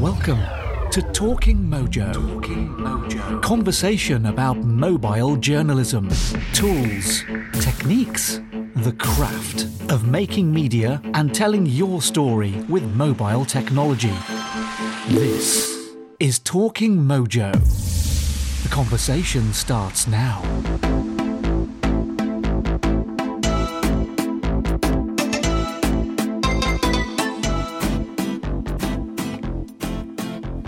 Welcome to Talking Mojo. Talking Mojo. Conversation about mobile journalism, tools, techniques, the craft of making media and telling your story with mobile technology. This is Talking Mojo. The conversation starts now.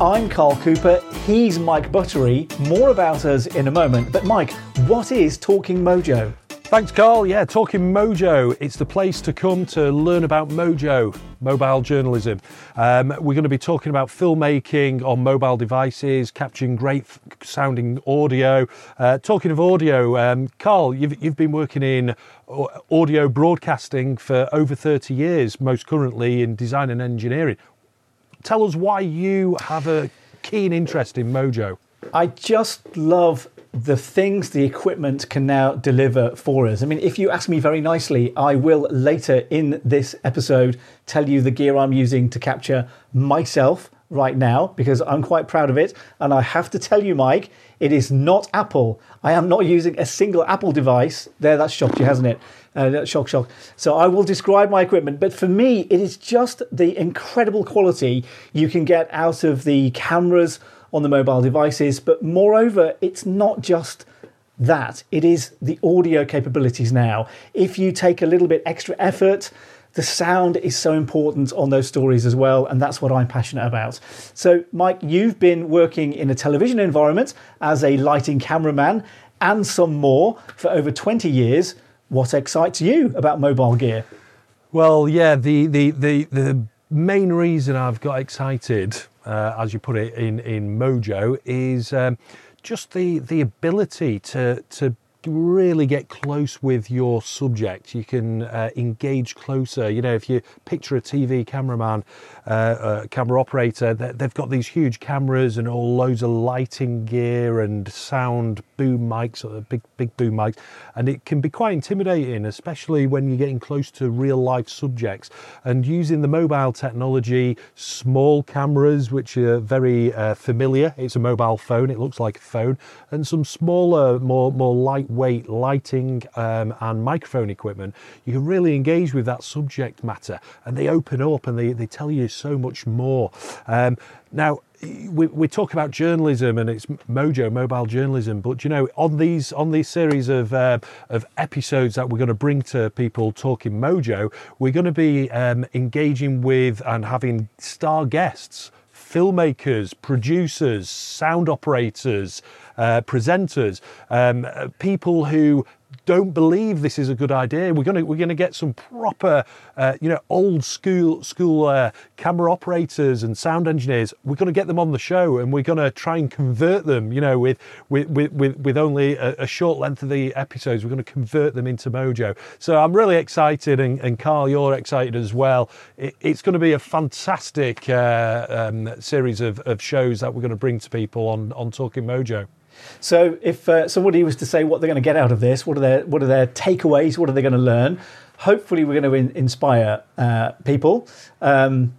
I'm Carl Cooper, he's Mike Buttery. More about us in a moment. But, Mike, what is Talking Mojo? Thanks, Carl. Yeah, Talking Mojo. It's the place to come to learn about Mojo, mobile journalism. Um, we're going to be talking about filmmaking on mobile devices, capturing great sounding audio. Uh, talking of audio, um, Carl, you've, you've been working in audio broadcasting for over 30 years, most currently in design and engineering tell us why you have a keen interest in Mojo. I just love the things the equipment can now deliver for us. I mean, if you ask me very nicely, I will later in this episode tell you the gear I'm using to capture myself right now because I'm quite proud of it. And I have to tell you, Mike, it is not Apple. I am not using a single Apple device. There, that's shocked you, hasn't it? Uh, shock, shock. So I will describe my equipment, but for me, it is just the incredible quality you can get out of the cameras on the mobile devices. But moreover, it's not just that, it is the audio capabilities now. If you take a little bit extra effort, the sound is so important on those stories as well, and that's what I'm passionate about. So, Mike, you've been working in a television environment as a lighting cameraman and some more for over 20 years. What excites you about mobile gear? Well, yeah, the the the, the main reason I've got excited, uh, as you put it in in Mojo, is um, just the the ability to to really get close with your subject. You can uh, engage closer. You know, if you picture a TV cameraman, uh, camera operator, they've got these huge cameras and all loads of lighting gear and sound boom mics, or big big boom mics, and it can be quite intimidating, especially when you're getting close to real life subjects. And using the mobile technology, small cameras, which are very uh, familiar. It's a mobile phone. It looks like a phone, and some smaller, more more light weight lighting um, and microphone equipment, you can really engage with that subject matter and they open up and they, they tell you so much more. Um, now, we, we talk about journalism and it's mojo mobile journalism but you know on these on these series of uh, of episodes that we're going to bring to people talking mojo we're going to be um, engaging with and having star guests filmmakers producers sound operators uh, presenters, um, people who don't believe this is a good idea. We're going to we're to get some proper, uh, you know, old school school uh, camera operators and sound engineers. We're going to get them on the show, and we're going to try and convert them. You know, with with with with, only a, a, short length of the episodes, we're going to convert them into Mojo. So I'm really excited, and, and Carl, you're excited as well. It, it's going to be a fantastic uh, um, series of, of shows that we're going to bring to people on on Talking Mojo. So, if uh, somebody was to say what they're going to get out of this, what are their what are their takeaways? What are they going to learn? Hopefully, we're going to in- inspire uh, people um,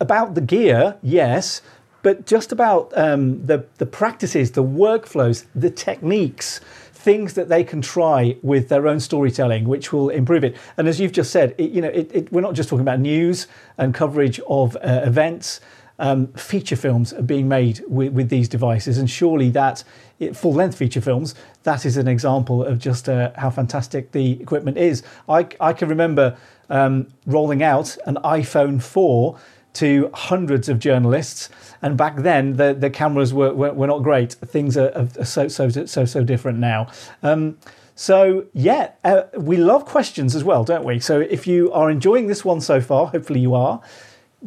about the gear, yes, but just about um, the the practices, the workflows, the techniques things that they can try with their own storytelling, which will improve it. And as you've just said, it, you know, it, it, we're not just talking about news and coverage of uh, events um, feature films are being made with, with these devices, and surely that full length feature films that is an example of just uh, how fantastic the equipment is. I, I can remember um, rolling out an iPhone 4 to hundreds of journalists, and back then the, the cameras were, were, were not great. Things are, are, so so so so different now. Um, so yeah, uh, we love questions as well, don't we? So if you are enjoying this one so far, hopefully you are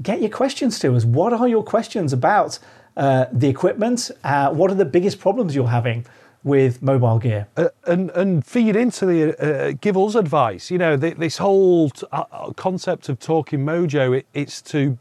get your questions to us. What are your questions about uh, the equipment? Uh, what are the biggest problems you're having? with mobile gear uh, and and feed into the uh, give us advice you know the, this whole t- uh, concept of talking mojo it, it's to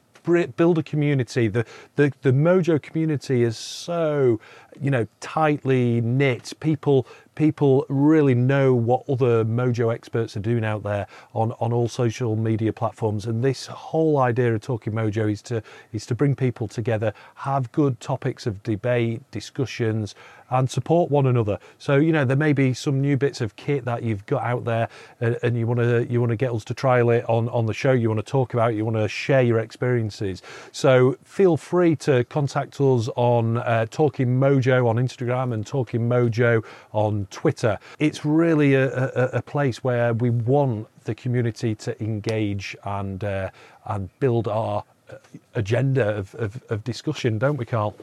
build a community the, the the mojo community is so you know tightly knit people people really know what other Mojo experts are doing out there on, on all social media platforms. And this whole idea of Talking Mojo is to is to bring people together, have good topics of debate, discussions, and support one another. So you know there may be some new bits of kit that you've got out there, and, and you want to you want to get us to trial it on on the show. You want to talk about, it, you want to share your experiences. So feel free to contact us on uh, Talking Mojo on Instagram and Talking Mojo on Twitter. It's really a, a, a place where we want the community to engage and uh, and build our uh, agenda of, of, of discussion, don't we, Carl?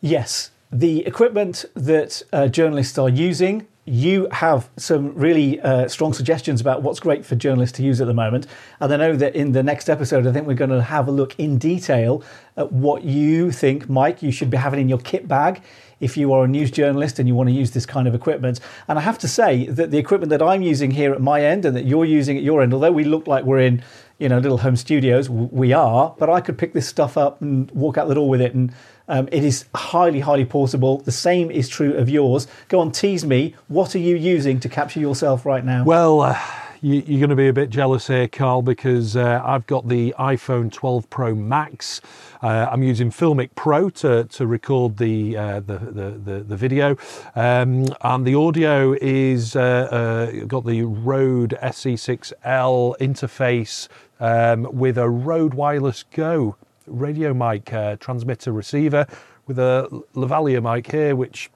Yes, the equipment that uh, journalists are using, you have some really uh, strong suggestions about what's great for journalists to use at the moment. And I know that in the next episode, I think we're going to have a look in detail at what you think, Mike, you should be having in your kit bag if you are a news journalist and you want to use this kind of equipment. And I have to say that the equipment that I'm using here at my end and that you're using at your end, although we look like we're in you know little home studios, we are, but I could pick this stuff up and walk out the door with it and um, it is highly, highly portable. The same is true of yours. Go on, tease me. What are you using to capture yourself right now? Well, uh, you, are going to be a bit jealous here, Carl, because uh, I've got the iPhone 12 Pro Max. Uh, I'm using Filmic Pro to, to record the, uh, the, the, the, the, video. Um, and the audio is uh, uh, got the Rode SC6-L interface um, with a Rode Wireless Go radio mic uh, transmitter receiver with a lavalier mic here, which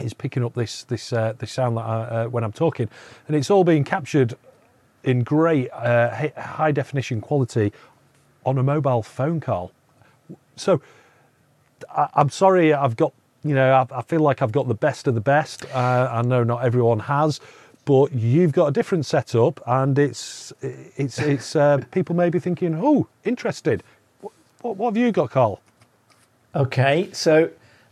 is picking up this this uh, this sound that I, uh, when I'm talking, and it's all being captured in great uh, high definition quality on a mobile phone Carl. So I, am sorry, I've got you know I, I, feel like I've got the best of the best. Uh, I know not everyone has. But you've got a different setup, and it's it's it's uh, people may be thinking, "Oh, interested. What, what have you got, Carl? Okay, so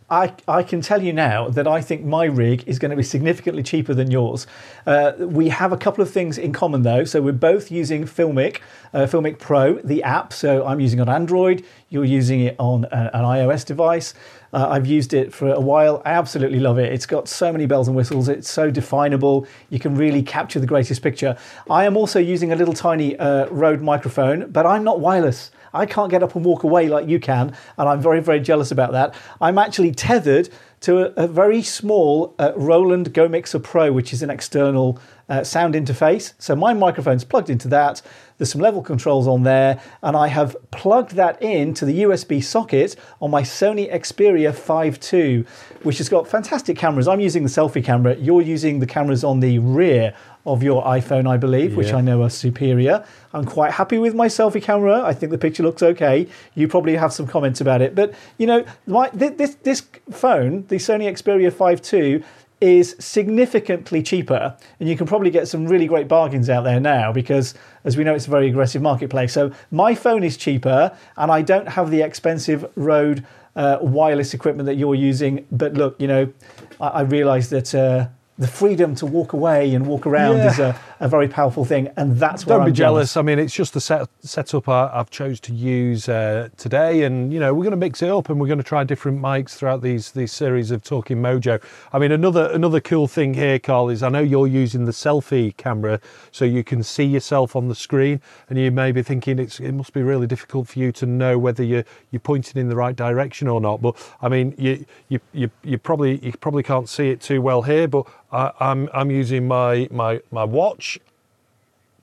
I, I can tell you now that I think my rig is going to be significantly cheaper than yours. Uh, we have a couple of things in common though. So we're both using Filmic, uh, Filmic Pro, the app. So I'm using on Android, you're using it on a, an iOS device. Uh, I've used it for a while. I absolutely love it. It's got so many bells and whistles. It's so definable. You can really capture the greatest picture. I am also using a little tiny uh, Rode microphone, but I'm not wireless. I can't get up and walk away like you can, and I'm very, very jealous about that. I'm actually tethered to a, a very small uh, Roland Go Mixer Pro, which is an external uh, sound interface. So my microphone's plugged into that. There's some level controls on there, and I have plugged that in to the USB socket on my Sony Xperia 5 II, which has got fantastic cameras. I'm using the selfie camera. You're using the cameras on the rear of your iPhone, I believe, yeah. which I know are superior. I'm quite happy with my selfie camera. I think the picture looks okay. You probably have some comments about it, but you know, my, this this phone, the Sony Xperia 5 II, is significantly cheaper, and you can probably get some really great bargains out there now because, as we know, it's a very aggressive marketplace. So my phone is cheaper, and I don't have the expensive Rode uh, wireless equipment that you're using. But look, you know, I, I realise that. Uh, the freedom to walk away and walk around yeah. is a, a, very powerful thing, and that's Don't be I'm jealous. jealous. I mean, it's just the set, setup I, have chose to use uh, today, and you know we're going to mix it up, and we're going to try different mics throughout these these series of Talking Mojo. I mean, another another cool thing here, Carl, is I know you're using the selfie camera, so you can see yourself on the screen, and you may be thinking it's it must be really difficult for you to know whether you're you're pointing in the right direction or not. But I mean, you you you, you probably you probably can't see it too well here, but I, I'm I'm using my my my watch,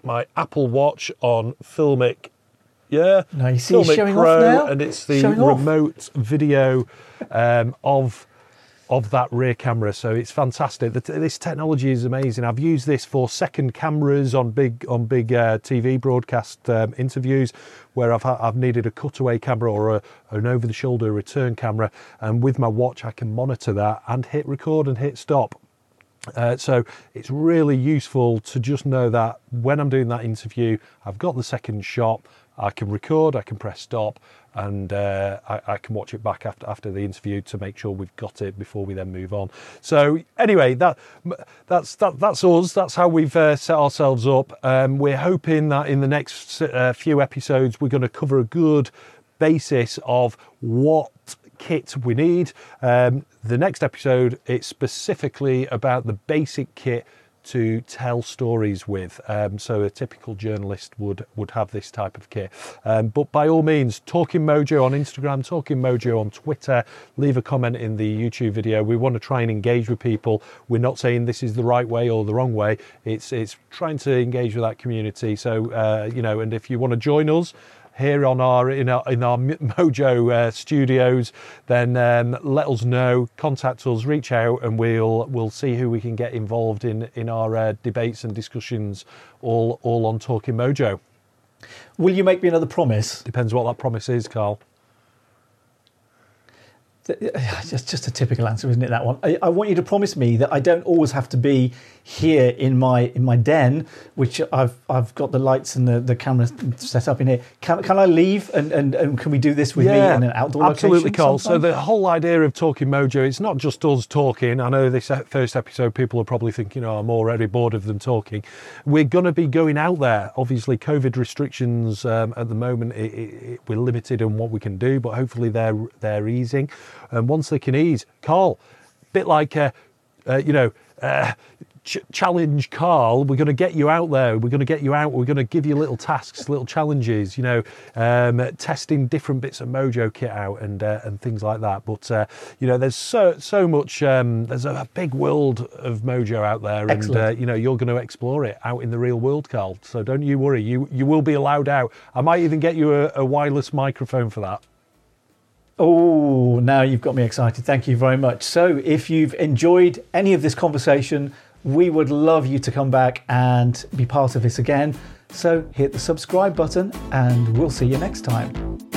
my Apple Watch on Filmic. Yeah, now you see Filmic showing Pro, off now? and it's the showing remote off. video um, of of that rear camera. So it's fantastic. this technology is amazing. I've used this for second cameras on big on big uh, TV broadcast um, interviews where I've I've needed a cutaway camera or a, an over the shoulder return camera, and with my watch I can monitor that and hit record and hit stop. Uh, so it's really useful to just know that when I'm doing that interview, I've got the second shot, I can record, I can press stop, and uh, I, I, can watch it back after after the interview to make sure we've got it before we then move on. So anyway, that that's that, that's us. That's how we've uh, set ourselves up. Um, we're hoping that in the next uh, few episodes we're going to cover a good basis of what kit we need. Um, the next episode, it's specifically about the basic kit to tell stories with. Um, so a typical journalist would would have this type of kit. Um, but by all means, Talking Mojo on Instagram, Talking Mojo on Twitter. Leave a comment in the YouTube video. We want to try and engage with people. We're not saying this is the right way or the wrong way. It's it's trying to engage with that community. So uh, you know, and if you want to join us here on our in our in our Mojo uh, studios, then um, let us know. Contact us, reach out, and we'll we'll see who we can get involved in in our uh, debates and discussions. All all on Talking Mojo. Will you make me another promise? Depends what that promise is, Carl. Just, just a typical answer, isn't it? That one. I, I, want you to promise me that I don't always have to be here in my in my den, which I've I've got the lights and the, the camera set up in here. Can, can I leave and, and, and can we do this with yeah, me in an outdoor absolutely? Carl. So the whole idea of talking Mojo, it's not just us talking. I know this first episode, people are probably thinking, "Oh, I'm already bored of them talking." We're going to be going out there. Obviously, COVID restrictions um, at the moment, it, it, we're limited in what we can do, but hopefully they're they're easing. And once they can ease, Carl, bit like, uh, uh, you know, uh, ch- challenge Carl. We're going to get you out there. We're going to get you out. We're going to give you little tasks, little challenges. You know, um, testing different bits of Mojo kit out and uh, and things like that. But uh, you know, there's so so much. Um, there's a big world of Mojo out there, Excellent. and uh, you know, you're going to explore it out in the real world, Carl. So don't you worry. You you will be allowed out. I might even get you a, a wireless microphone for that. Oh, now you've got me excited. Thank you very much. So, if you've enjoyed any of this conversation, we would love you to come back and be part of this again. So, hit the subscribe button, and we'll see you next time.